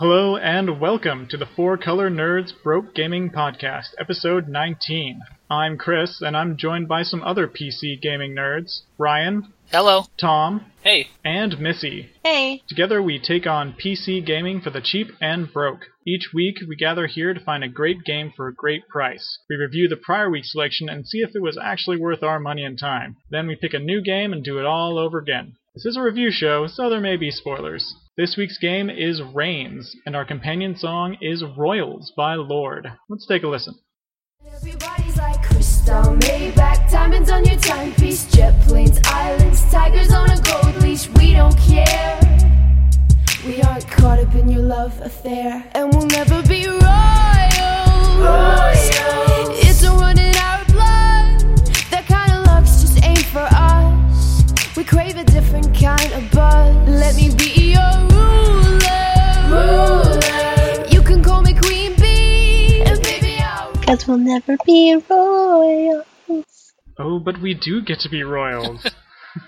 Hello and welcome to the Four Color Nerds Broke Gaming Podcast, episode 19. I'm Chris, and I'm joined by some other PC gaming nerds Ryan, Hello. Tom, Hey. and Missy. Hey. Together we take on PC gaming for the cheap and broke. Each week we gather here to find a great game for a great price. We review the prior week's selection and see if it was actually worth our money and time. Then we pick a new game and do it all over again. This is a review show, so there may be spoilers. This week's game is Reigns, and our companion song is Royals by Lorde. Let's take a listen. Everybody's like crystal, Maybach, diamonds on your timepiece, jet planes, islands, tigers on a gold leash. We don't care. We aren't caught up in your love affair, and we'll never be royal. It's a run in our blood. That kind of luck's just ain't for us. We crave a different kind of buzz. Let me be Because we'll never be royal. Oh, but we do get to be royals.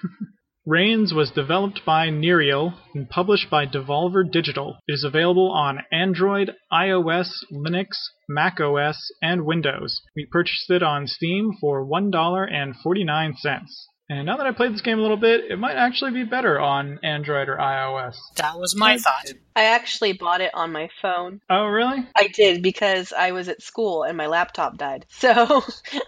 Reigns was developed by Nerial and published by Devolver Digital. It is available on Android, iOS, Linux, Mac OS, and Windows. We purchased it on Steam for $1.49. And now that I played this game a little bit, it might actually be better on Android or iOS. That was my thought. I actually bought it on my phone. Oh, really? I did because I was at school and my laptop died. So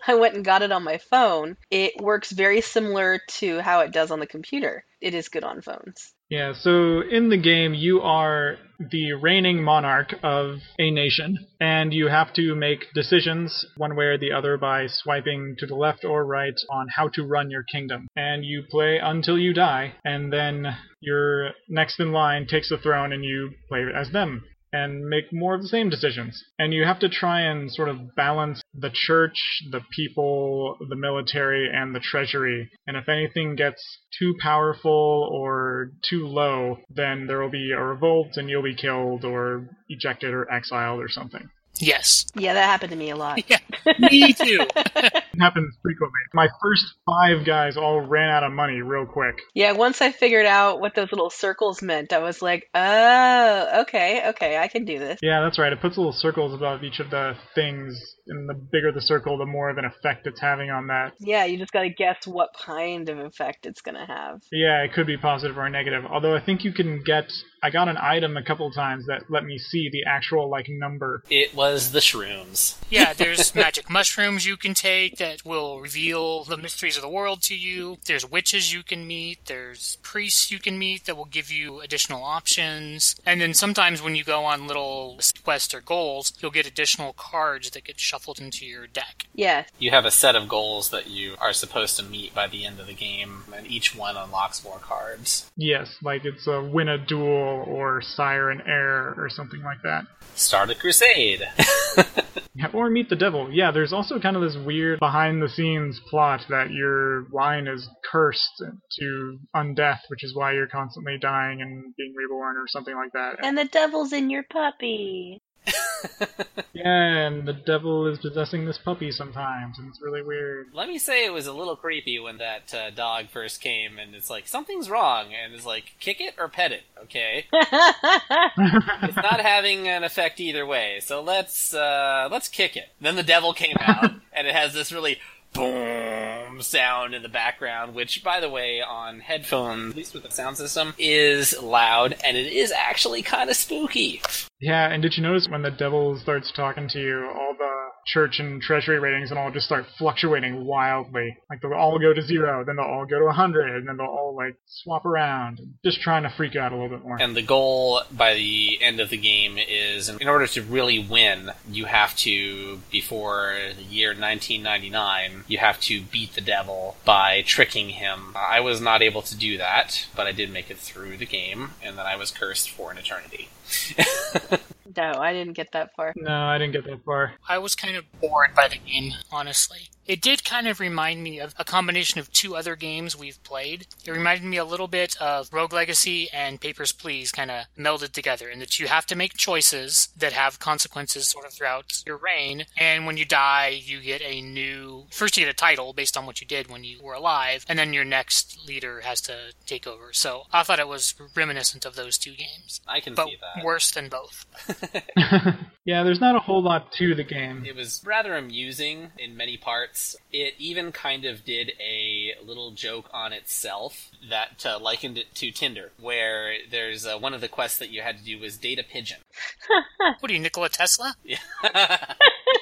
I went and got it on my phone. It works very similar to how it does on the computer. It is good on phones. Yeah, so in the game, you are the reigning monarch of a nation, and you have to make decisions one way or the other by swiping to the left or right on how to run your kingdom. And you play until you die, and then your next in line takes the throne and you play as them and make more of the same decisions. And you have to try and sort of balance the church, the people, the military, and the treasury. And if anything gets too powerful or too low, then there will be a revolt and you'll be killed or ejected or exiled or something. Yes. Yeah, that happened to me a lot. Yeah. Me too. It happens frequently. My first five guys all ran out of money real quick. Yeah, once I figured out what those little circles meant, I was like, oh, okay, okay, I can do this. Yeah, that's right. It puts little circles above each of the things, and the bigger the circle, the more of an effect it's having on that. Yeah, you just gotta guess what kind of effect it's gonna have. Yeah, it could be positive or negative. Although I think you can get. I got an item a couple of times that let me see the actual like number. It was the shrooms. yeah, there's magic mushrooms you can take that will reveal the mysteries of the world to you. There's witches you can meet. There's priests you can meet that will give you additional options. And then sometimes when you go on little quests or goals, you'll get additional cards that get shuffled into your deck. Yeah, You have a set of goals that you are supposed to meet by the end of the game, and each one unlocks more cards. Yes, like it's a win a duel or sire an heir or something like that. Start a crusade. Or meet the devil. Yeah, there's also kind of this weird behind the scenes plot that your line is cursed to undeath, which is why you're constantly dying and being reborn or something like that. and the devil's in your puppy. Yeah, and the devil is possessing this puppy sometimes, and it's really weird. Let me say it was a little creepy when that uh, dog first came, and it's like something's wrong, and it's like kick it or pet it. Okay, it's not having an effect either way. So let's uh, let's kick it. Then the devil came out, and it has this really boom sound in the background, which, by the way, on headphones, at least with the sound system, is loud, and it is actually kind of spooky. Yeah, and did you notice when the devil starts talking to you, all the church and treasury ratings and all just start fluctuating wildly? Like they'll all go to zero, then they'll all go to 100, and then they'll all like swap around. Just trying to freak out a little bit more. And the goal by the end of the game is in order to really win, you have to, before the year 1999, you have to beat the devil by tricking him. I was not able to do that, but I did make it through the game, and then I was cursed for an eternity. No, I didn't get that far. No, I didn't get that far. I was kind of bored by the game, honestly. It did kind of remind me of a combination of two other games we've played. It reminded me a little bit of Rogue Legacy and Papers, Please kind of melded together in that you have to make choices that have consequences sort of throughout your reign. And when you die, you get a new, first you get a title based on what you did when you were alive, and then your next leader has to take over. So I thought it was reminiscent of those two games, I can but see that. worse than both. yeah, there's not a whole lot to the game. It was rather amusing in many parts. It even kind of did a little joke on itself that uh, likened it to Tinder, where there's uh, one of the quests that you had to do was date a pigeon. What are you, Nikola Tesla? Yeah.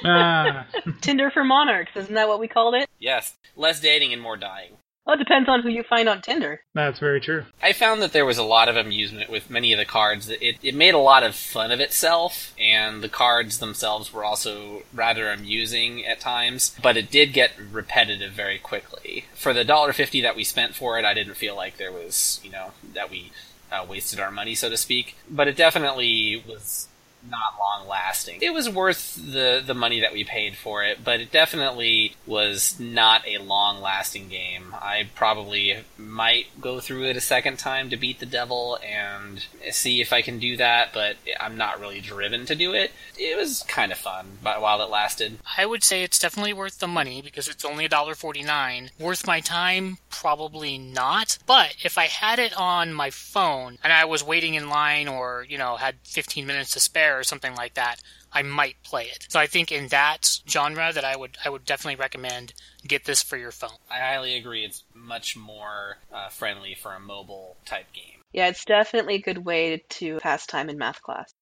Ah, Tinder for monarchs, isn't that what we called it? yes, less dating and more dying. Well, it depends on who you find on Tinder. that's very true. I found that there was a lot of amusement with many of the cards. It, it made a lot of fun of itself, and the cards themselves were also rather amusing at times, but it did get repetitive very quickly. For the $1.50 that we spent for it, I didn't feel like there was, you know, that we uh, wasted our money, so to speak, but it definitely was not long lasting. It was worth the the money that we paid for it, but it definitely was not a long lasting game. I probably might go through it a second time to beat the devil and see if I can do that, but I'm not really driven to do it. It was kind of fun but while it lasted. I would say it's definitely worth the money because it's only $1.49. Worth my time? Probably not. But if I had it on my phone and I was waiting in line or, you know, had 15 minutes to spare or something like that, I might play it. So I think in that genre that I would I would definitely recommend get this for your phone. I highly agree. It's much more uh, friendly for a mobile type game. Yeah, it's definitely a good way to pass time in math class.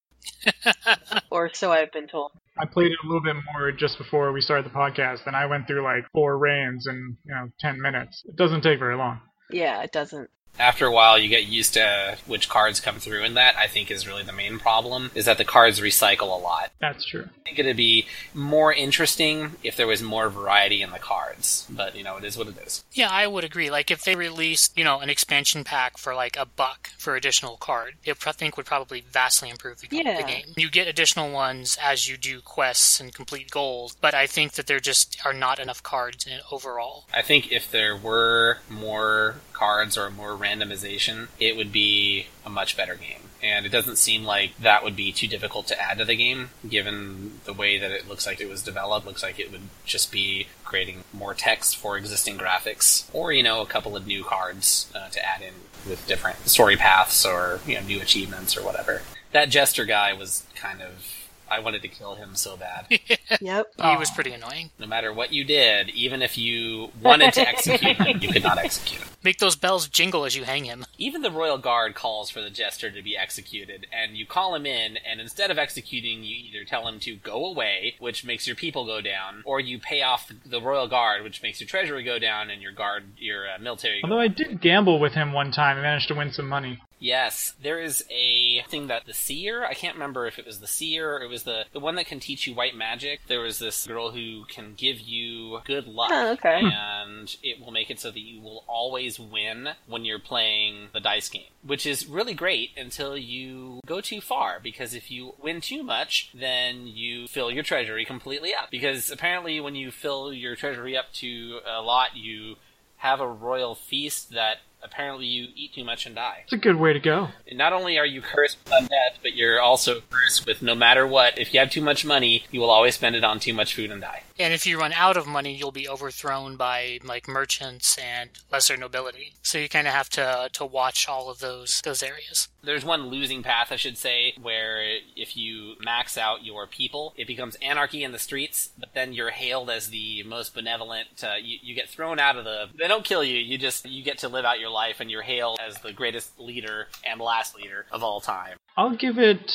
or so I've been told. I played it a little bit more just before we started the podcast, and I went through like four reigns in you know ten minutes. It doesn't take very long. Yeah, it doesn't. After a while you get used to which cards come through and that i think is really the main problem is that the cards recycle a lot That's true. i think it'd be more interesting if there was more variety in the cards but you know it is what it is Yeah, I would agree. Like if they released, you know, an expansion pack for like a buck for additional card, it I think would probably vastly improve the, Yeah. the game. You get additional ones as you do quests and complete goals, but I think that there just are not enough cards in it overall. i think if there were more cards or more randomization it would be a much better game. And it doesn't seem like that would be too difficult to add to the game given the way that it looks like it was developed. Looks like it would just be creating more text for existing graphics or you know a couple of new cards uh, to add in with different story paths or you know new achievements or whatever. That jester guy was kind of i wanted to kill him so bad Yep. He was pretty annoying. no matter what you did even if you wanted to execute him you could not execute him Make those bells jingle as you hang him. even the royal guard calls for the jester to be executed and you call him in and instead of executing you either tell him to go away which makes your people go down or you pay off the royal guard which makes your treasury go down and your guard your uh, military go Although I did gamble with him one time and managed to win some money. Yes, there is a thing that the seer, I can't remember if it was the seer or it was the, the one that can teach you white magic. There was this girl who can give you good luck. Oh, okay. And it will make it so that you will always win when you're playing the dice game, which is really great until you go too far because if you win too much, then you fill your treasury completely up. Because apparently when you fill your treasury up to a lot, you have a royal feast that apparently you eat too much and die. It's a good way to go. And not only are you cursed with undeath, but you're also cursed with no matter what, if you have too much money, you will always spend it on too much food and die. And if you run out of money, you'll be overthrown by like merchants and lesser nobility. So you kind of have to to watch all of those those areas. There's one losing path, I should say, where if you max out your people, it becomes anarchy in the streets, but then you're hailed as the most benevolent. Uh, you, you get thrown out of the. They don't kill you, you just. You get to live out your life, and you're hailed as the greatest leader and last leader of all time. I'll give it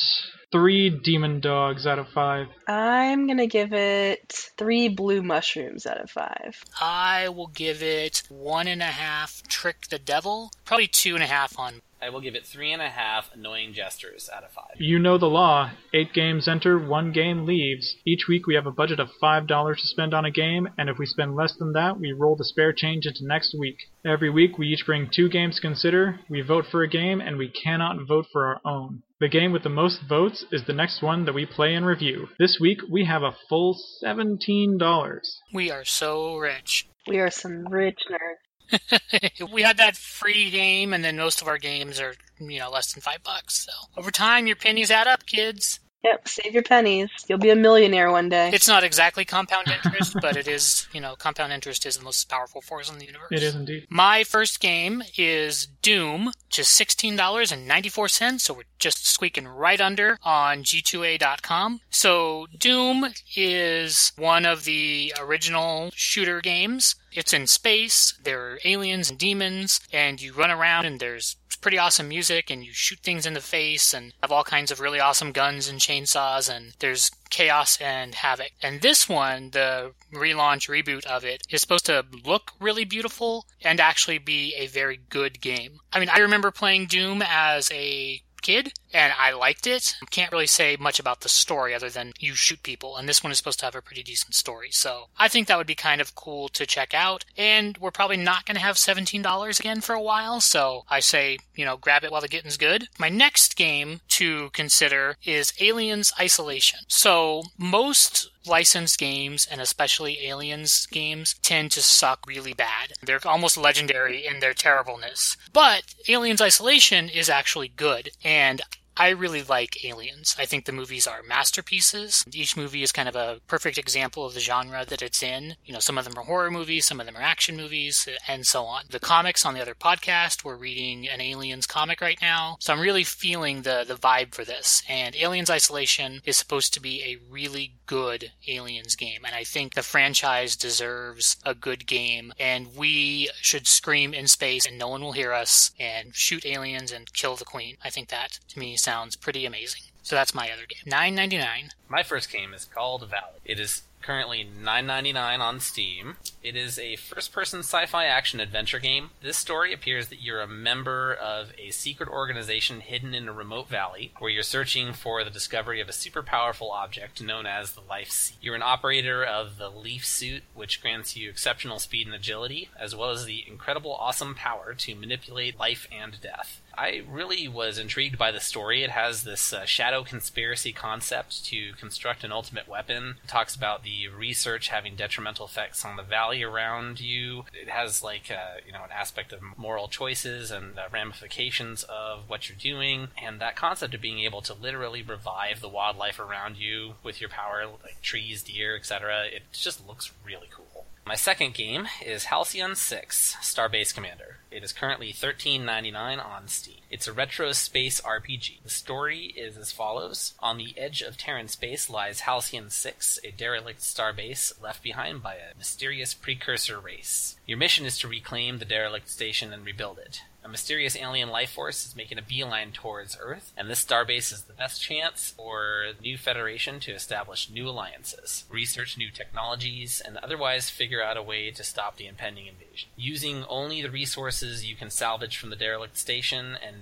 three demon dogs out of five. I'm gonna give it three blue mushrooms out of five. I will give it one and a half trick the devil, probably two and a half on I will give it three and a half annoying gestures out of five. You know the law. Eight games enter, one game leaves. Each week we have a budget of $5 to spend on a game, and if we spend less than that, we roll the spare change into next week. Every week we each bring two games to consider, we vote for a game, and we cannot vote for our own. The game with the most votes is the next one that we play and review. This week we have a full $17. We are so rich. We are some rich nerds. we had that free game, and then most of our games are, you know, less than five bucks. So over time, your pennies add up, kids. Yep, save your pennies. You'll be a millionaire one day. It's not exactly compound interest, but it is, you know, compound interest is the most powerful force in the universe. It is indeed. My first game is Doom, which is $16.94, so we're just squeaking right under on G2A.com. So Doom is one of the original shooter games. It's in space, there are aliens and demons, and you run around and there's pretty awesome music and you shoot things in the face and have all kinds of really awesome guns and chainsaws and there's chaos and havoc. And this one, the relaunch reboot of it, is supposed to look really beautiful and actually be a very good game. I mean, I remember playing Doom as a kid and I liked it. Can't really say much about the story other than you shoot people, and this one is supposed to have a pretty decent story. So I think that would be kind of cool to check out. And we're probably not going to have $17 again for a while, so I say, you know, grab it while the getting's good. My next game to consider is Aliens Isolation. So most licensed games and especially aliens games tend to suck really bad. They're almost legendary in their terribleness. But Aliens Isolation is actually good and I really like Aliens. I think the movies are masterpieces. Each movie is kind of a perfect example of the genre that it's in. You know, some of them are horror movies, some of them are action movies, and so on. The comics on the other podcast, we're reading an Aliens comic right now. So I'm really feeling the, the vibe for this. And Aliens Isolation is supposed to be a really good Aliens game. And I think the franchise deserves a good game. And we should scream in space and no one will hear us and shoot aliens and kill the queen. I think that, to me, sounds pretty amazing. So that's my other game. Nine ninety nine. My first game is called Valley. It is currently $9.99 on Steam. It is a first person sci fi action adventure game. This story appears that you're a member of a secret organization hidden in a remote valley where you're searching for the discovery of a super powerful object known as the Life Seed. You're an operator of the Leaf Suit, which grants you exceptional speed and agility, as well as the incredible awesome power to manipulate life and death. I really was intrigued by the story. It has this uh, shadow conspiracy concept to construct an ultimate weapon. It talks about the research having detrimental effects on the valley around you. It has like uh, you know an aspect of moral choices and uh, ramifications of what you're doing, and that concept of being able to literally revive the wildlife around you with your power, like trees, deer, etc. It just looks really cool. My second game is Halcyon 6 Starbase Commander. It is currently $13.99 on Steam. It's a retro space RPG. The story is as follows. On the edge of Terran space lies Halcyon 6, a derelict starbase left behind by a mysterious precursor race. Your mission is to reclaim the derelict station and rebuild it. A mysterious alien life force is making a beeline towards Earth, and this starbase is the best chance for the new Federation to establish new alliances, research new technologies, and otherwise figure out a way to stop the impending invasion. Using only the resources you can salvage from the derelict station and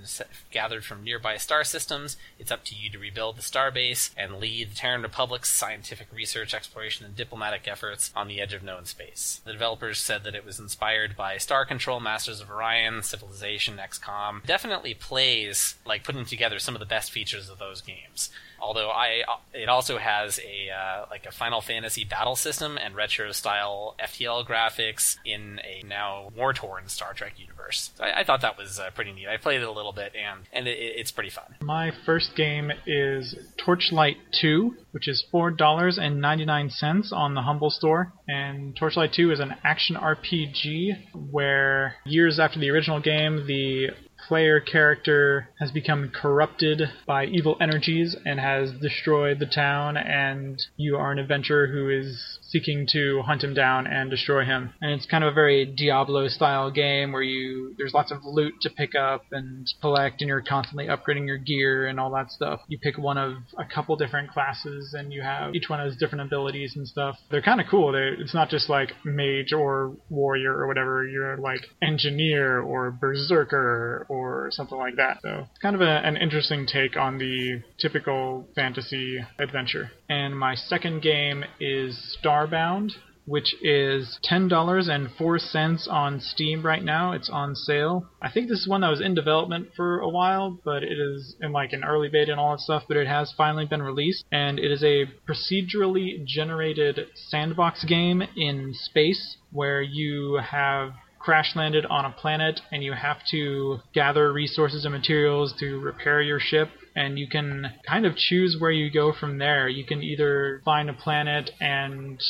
gathered from nearby star systems, it's up to you to rebuild the starbase and lead the Terran Republic's scientific research, exploration, and diplomatic efforts on the edge of known space. The developers said that it was inspired by Star Control, Masters of Orion, Civilization, XCOM. Definitely plays like putting together some of the best features of those games. Although I, it also has a uh, like a Final Fantasy battle system and retro style FTL graphics in a now war torn Star Trek universe. So I, I, thought that was uh, pretty neat. I played it a little bit and and it, it's pretty fun. My first game is Torchlight 2, which is four dollars and ninety nine cents on the Humble Store. And Torchlight 2 is an action RPG where years after the original game, the player character has become corrupted by evil energies and has destroyed the town, and you are an adventurer who is seeking to hunt him down and destroy him. And it's kind of a very Diablo style game where you there's lots of loot to pick up and collect and you're constantly upgrading your gear and all that stuff. You pick one of a couple different classes and you have each one has different abilities and stuff. They're kind of cool. They're, it's not just like mage or warrior or whatever. You're like engineer or berserker or something like that. So it's kind of a, an interesting take on the typical fantasy adventure. And my second game is Starbound which is $10.04 on Steam right now. It's on sale. I think this is one that was in development for a while, but it is in like an early beta and all that stuff, but it has finally been released. And it is a procedurally generated sandbox game in space where you have crash landed on a planet and you have to gather resources and materials to repair your ship and you can kind of choose where you go from there. You can either find a planet and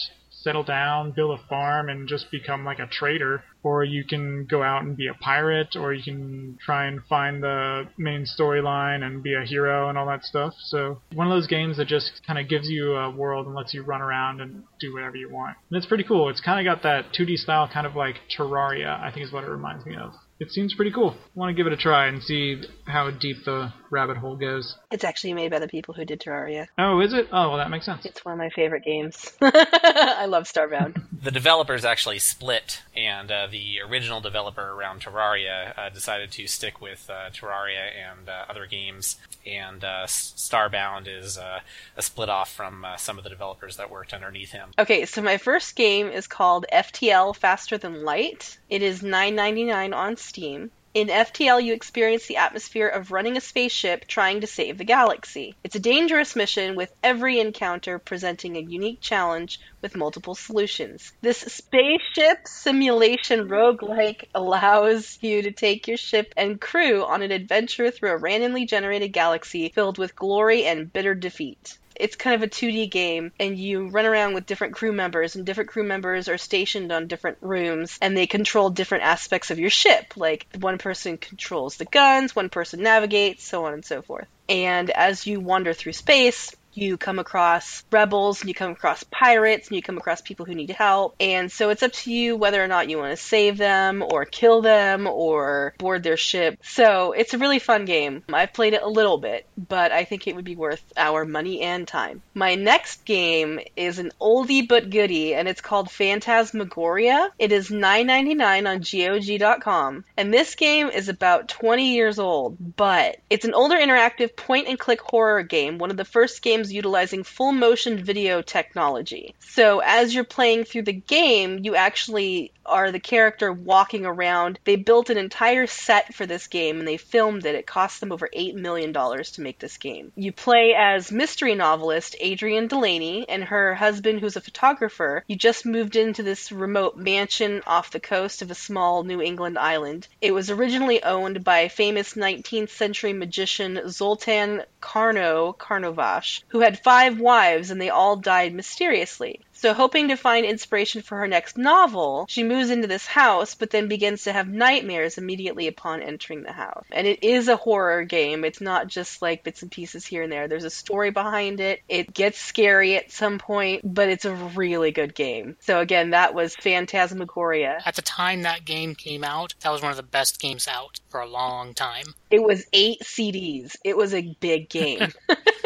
settle down, build a farm, and just become like a trader. Or you can go out and be a pirate, or you can try and find the main storyline and be a hero and all that stuff. So, one of those games that just kind of gives you a world and lets you run around and do whatever you want. And it's pretty cool. It's kind of got that 2D style, kind of like Terraria, I think is what it reminds me of it seems pretty cool. I want to give it a try and see how deep the rabbit hole goes. It's actually made by the people who did Terraria. Oh, is it? Oh, well, that makes sense. It's one of my favorite games. I love Starbound. the developers actually split, and uh, the original developer around Terraria uh, decided to stick with uh, Terraria and uh, other games, and uh, Starbound is uh, a split off from some of the developers that worked underneath him. Okay, so my first game is called FTL Faster Than Light. It is $9.99 on Steam. In FTL, you experience the atmosphere of running a spaceship trying to save the galaxy. It's a dangerous mission with every encounter presenting a unique challenge with multiple solutions. This spaceship simulation roguelike allows you to take your ship and crew on an adventure through a randomly generated galaxy filled with glory and bitter defeat it's kind of a 2D game, and you run around with different crew members, and different crew members are stationed on different rooms, and they control different aspects of your ship. Like one person controls the guns, one person navigates, so on and so forth. And as you wander through space, you come across rebels and you come across pirates and you come across people who need help. And so it's up to you whether or not you want to save them or kill them or board their ship. So it's a really fun game. I've played it a little bit, but I think it would be worth our money and time. My next game is an oldie but goodie and it's called Phantasmagoria. It is $9.99 on GOG.com. And this game is about 20 years old, but it's an older interactive point and click horror game, one of the first games games utilizing full motion video technology. So as you're playing through the game, you actually are the character walking around. They built an entire set for this game and they filmed it. It cost them over $8 million to make this game. You play as mystery novelist Adrienne Delaney and her husband, who's a photographer. You just moved into this remote mansion off the coast of a small New England island. It was originally owned by famous 19th century magician Zoltan Carno Carnovasch, who had five wives and they all died mysteriously. So, hoping to find inspiration for her next novel, she moves into this house, but then begins to have nightmares immediately upon entering the house. And it is a horror game. It's not just like bits and pieces here and there. There's a story behind it. It gets scary at some point, but it's a really good game. So, again, that was Phantasmagoria. At the time that game came out, that was one of the best games out for a long time. It was eight CDs. It was a big game.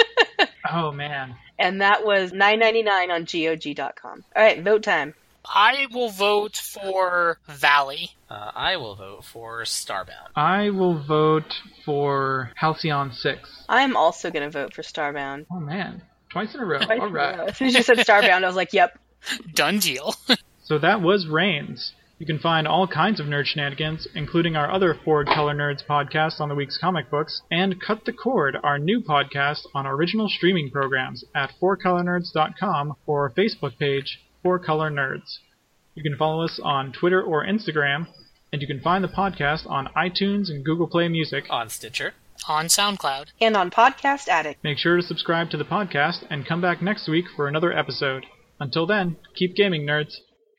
oh, man and that was nine ninety nine on GOG.com. All right, vote time. I will vote for Valley. Uh, I will vote for Starbound. I will vote for Halcyon Six. I'm also going to vote for Starbound. Oh man, twice in a row. Twice All right. As soon as you said Starbound, I was like, "Yep." Done deal. so that was Reigns. You can find all kinds of nerd shenanigans, including our other Forward Color Nerds podcast on the week's comic books, and Cut the Cord, our new podcast on original streaming programs at 4colornerds.com or our Facebook page, 4Color Nerds. You can follow us on Twitter or Instagram, and you can find the podcast on iTunes and Google Play Music, on Stitcher, on SoundCloud, and on Podcast Addict. Make sure to subscribe to the podcast and come back next week for another episode. Until then, keep gaming, nerds.